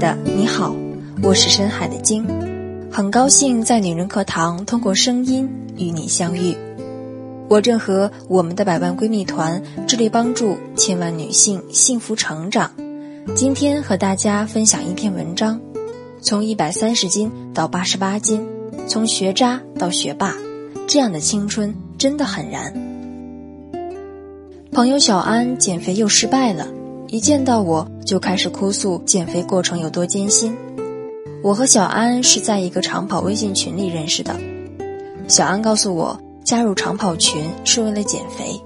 的，你好，我是深海的鲸，很高兴在女人课堂通过声音与你相遇。我正和我们的百万闺蜜团致力帮助千万女性幸福成长。今天和大家分享一篇文章：从一百三十斤到八十八斤，从学渣到学霸，这样的青春真的很燃。朋友小安减肥又失败了，一见到我就开始哭诉减肥过程有多艰辛。我和小安是在一个长跑微信群里认识的，小安告诉我加入长跑群是为了减肥，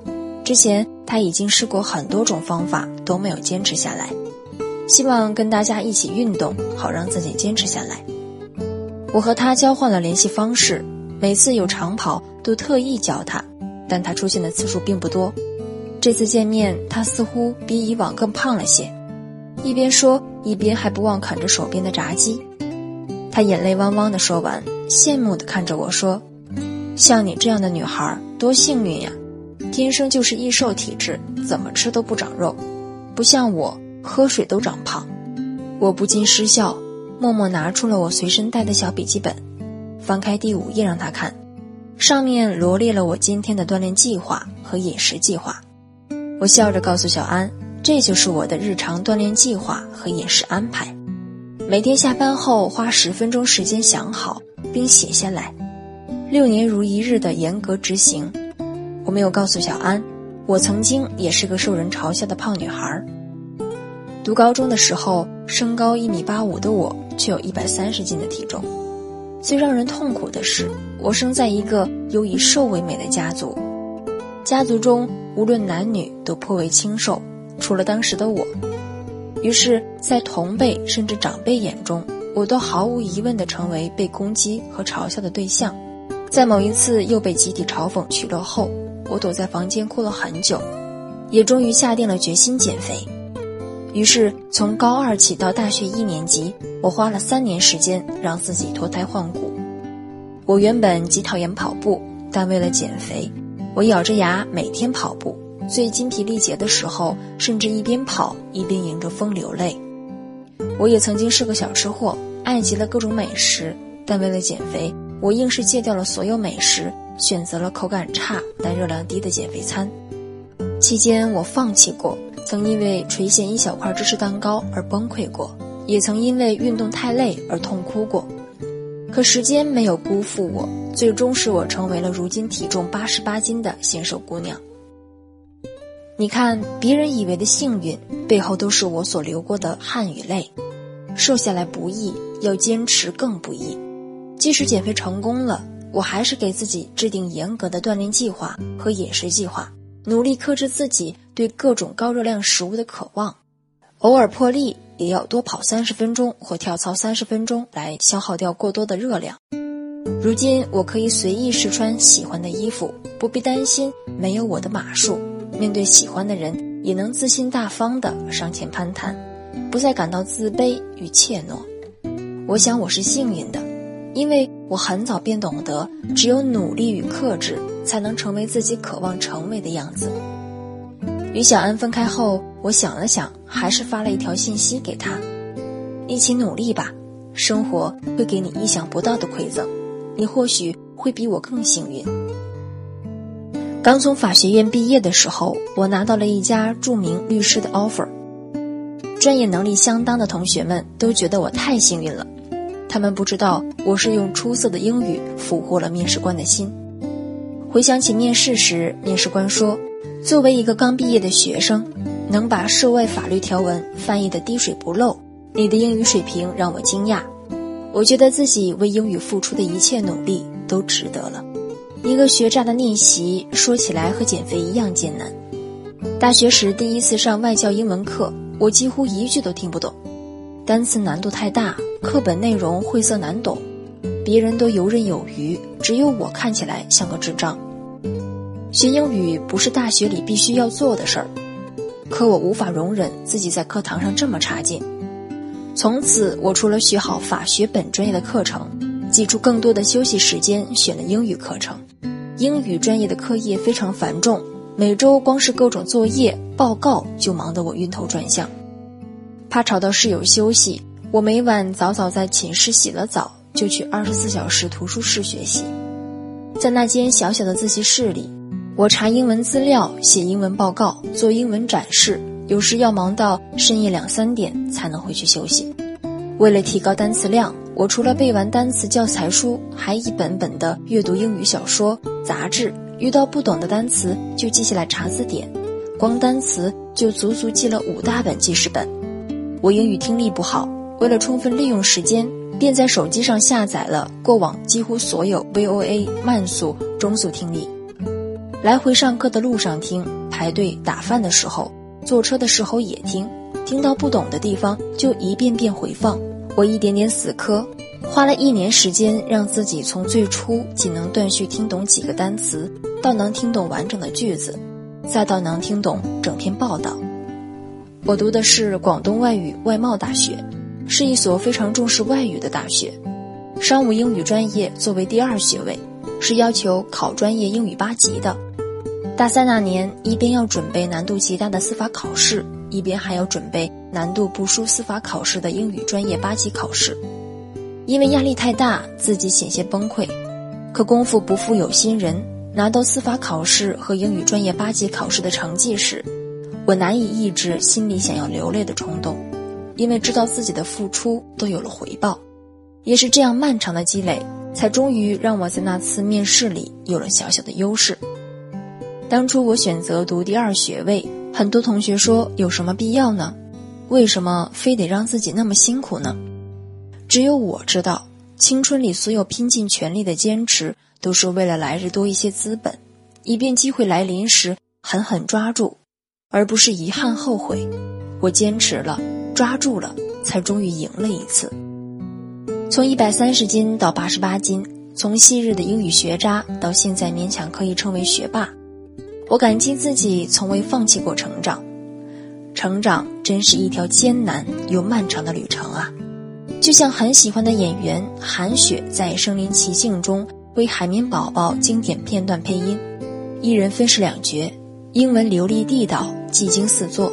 之前他已经试过很多种方法都没有坚持下来。希望跟大家一起运动，好让自己坚持下来。我和他交换了联系方式，每次有长跑都特意叫他，但他出现的次数并不多。这次见面，他似乎比以往更胖了些，一边说一边还不忘啃着手边的炸鸡。他眼泪汪汪地说完，羡慕地看着我说：“像你这样的女孩多幸运呀，天生就是易瘦体质，怎么吃都不长肉，不像我。”喝水都长胖，我不禁失笑，默默拿出了我随身带的小笔记本，翻开第五页让他看，上面罗列了我今天的锻炼计划和饮食计划。我笑着告诉小安，这就是我的日常锻炼计划和饮食安排，每天下班后花十分钟时间想好并写下来，六年如一日的严格执行。我没有告诉小安，我曾经也是个受人嘲笑的胖女孩。读高中的时候，身高一米八五的我，却有一百三十斤的体重。最让人痛苦的是，我生在一个有以瘦为美的家族，家族中无论男女都颇为清瘦，除了当时的我。于是，在同辈甚至长辈眼中，我都毫无疑问地成为被攻击和嘲笑的对象。在某一次又被集体嘲讽取乐后，我躲在房间哭了很久，也终于下定了决心减肥。于是，从高二起到大学一年级，我花了三年时间让自己脱胎换骨。我原本极讨厌跑步，但为了减肥，我咬着牙每天跑步。最筋疲力竭的时候，甚至一边跑一边迎着风流泪。我也曾经是个小吃货，爱极了各种美食，但为了减肥，我硬是戒掉了所有美食，选择了口感差但热量低的减肥餐。期间，我放弃过。曾因为垂涎一小块芝士蛋糕而崩溃过，也曾因为运动太累而痛哭过。可时间没有辜负我，最终使我成为了如今体重八十八斤的纤瘦姑娘。你看，别人以为的幸运，背后都是我所流过的汗与泪。瘦下来不易，要坚持更不易。即使减肥成功了，我还是给自己制定严格的锻炼计划和饮食计划。努力克制自己对各种高热量食物的渴望，偶尔破例也要多跑三十分钟或跳操三十分钟来消耗掉过多的热量。如今我可以随意试穿喜欢的衣服，不必担心没有我的码数。面对喜欢的人，也能自信大方地上前攀谈，不再感到自卑与怯懦。我想我是幸运的，因为我很早便懂得，只有努力与克制。才能成为自己渴望成为的样子。与小安分开后，我想了想，还是发了一条信息给他：“一起努力吧，生活会给你意想不到的馈赠，你或许会比我更幸运。”刚从法学院毕业的时候，我拿到了一家著名律师的 offer，专业能力相当的同学们都觉得我太幸运了，他们不知道我是用出色的英语俘获了面试官的心。回想起面试时，面试官说：“作为一个刚毕业的学生，能把涉外法律条文翻译的滴水不漏，你的英语水平让我惊讶。我觉得自己为英语付出的一切努力都值得了。一个学渣的逆袭，说起来和减肥一样艰难。大学时第一次上外教英文课，我几乎一句都听不懂，单词难度太大，课本内容晦涩难懂。”别人都游刃有余，只有我看起来像个智障。学英语不是大学里必须要做的事儿，可我无法容忍自己在课堂上这么差劲。从此，我除了学好法学本专业的课程，挤出更多的休息时间选了英语课程。英语专业的课业非常繁重，每周光是各种作业报告就忙得我晕头转向。怕吵到室友休息，我每晚早早在寝室洗了澡，就去二十四小时图书室学习。在那间小小的自习室里，我查英文资料、写英文报告、做英文展示，有时要忙到深夜两三点才能回去休息。为了提高单词量，我除了背完单词教材书，还一本本的阅读英语小说、杂志。遇到不懂的单词就记下来查字典，光单词就足足记了五大本记事本。我英语听力不好，为了充分利用时间，便在手机上下载了过往几乎所有 VOA 慢速、中速听力。来回上课的路上听，排队打饭的时候，坐车的时候也听。听到不懂的地方就一遍遍回放。我一点点死磕。花了一年时间，让自己从最初仅能断续听懂几个单词，到能听懂完整的句子，再到能听懂整篇报道。我读的是广东外语外贸大学，是一所非常重视外语的大学。商务英语专业作为第二学位，是要求考专业英语八级的。大三那年，一边要准备难度极大的司法考试，一边还要准备难度不输司法考试的英语专业八级考试。因为压力太大，自己险些崩溃。可功夫不负有心人，拿到司法考试和英语专业八级考试的成绩时，我难以抑制心里想要流泪的冲动，因为知道自己的付出都有了回报。也是这样漫长的积累，才终于让我在那次面试里有了小小的优势。当初我选择读第二学位，很多同学说有什么必要呢？为什么非得让自己那么辛苦呢？只有我知道，青春里所有拼尽全力的坚持，都是为了来日多一些资本，以便机会来临时狠狠抓住，而不是遗憾后悔。我坚持了，抓住了，才终于赢了一次。从一百三十斤到八十八斤，从昔日的英语学渣到现在勉强可以称为学霸，我感激自己从未放弃过成长。成长真是一条艰难又漫长的旅程啊！就像很喜欢的演员韩雪在《身临其境》中为海绵宝宝经典片段配音，一人分饰两角，英文流利地道，技惊四座。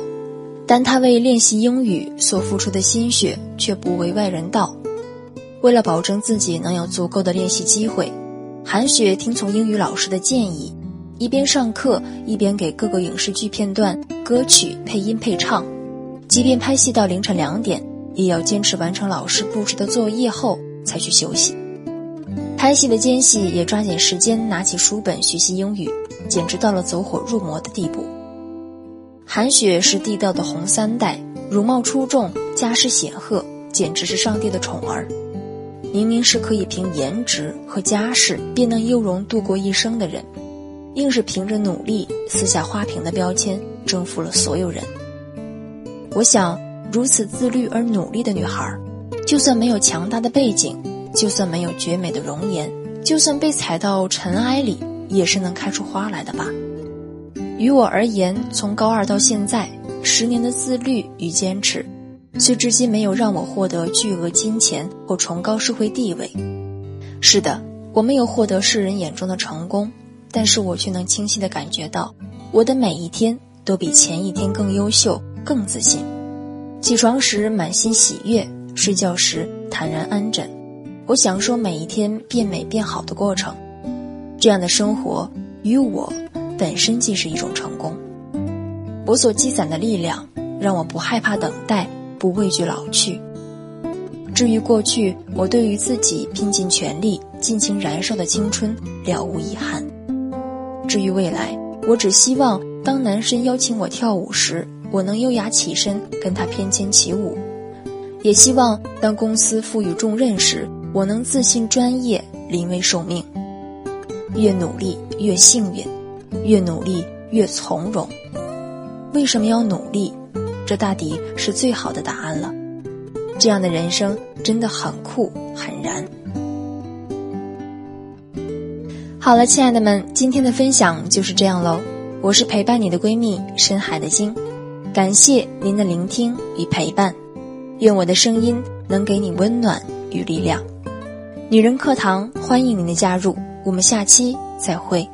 但她为练习英语所付出的心血却不为外人道。为了保证自己能有足够的练习机会，韩雪听从英语老师的建议，一边上课一边给各个影视剧片段、歌曲配音配唱，即便拍戏到凌晨两点。也要坚持完成老师布置的作业后才去休息。拍戏的间隙也抓紧时间拿起书本学习英语，简直到了走火入魔的地步。韩雪是地道的红三代，容貌出众，家世显赫，简直是上帝的宠儿。明明是可以凭颜值和家世便能优容度过一生的人，硬是凭着努力撕下花瓶的标签，征服了所有人。我想。如此自律而努力的女孩，就算没有强大的背景，就算没有绝美的容颜，就算被踩到尘埃里，也是能开出花来的吧。于我而言，从高二到现在，十年的自律与坚持，虽至今没有让我获得巨额金钱或崇高社会地位。是的，我没有获得世人眼中的成功，但是我却能清晰地感觉到，我的每一天都比前一天更优秀、更自信。起床时满心喜悦，睡觉时坦然安枕。我享受每一天变美变好的过程。这样的生活与我本身即是一种成功。我所积攒的力量让我不害怕等待，不畏惧老去。至于过去，我对于自己拼尽全力、尽情燃烧的青春了无遗憾。至于未来，我只希望当男生邀请我跳舞时。我能优雅起身跟他翩跹起舞，也希望当公司赋予重任时，我能自信专业，临危受命。越努力越幸运，越努力越从容。为什么要努力？这大抵是最好的答案了。这样的人生真的很酷很燃。好了，亲爱的们，今天的分享就是这样喽。我是陪伴你的闺蜜深海的鲸。感谢您的聆听与陪伴，愿我的声音能给你温暖与力量。女人课堂欢迎您的加入，我们下期再会。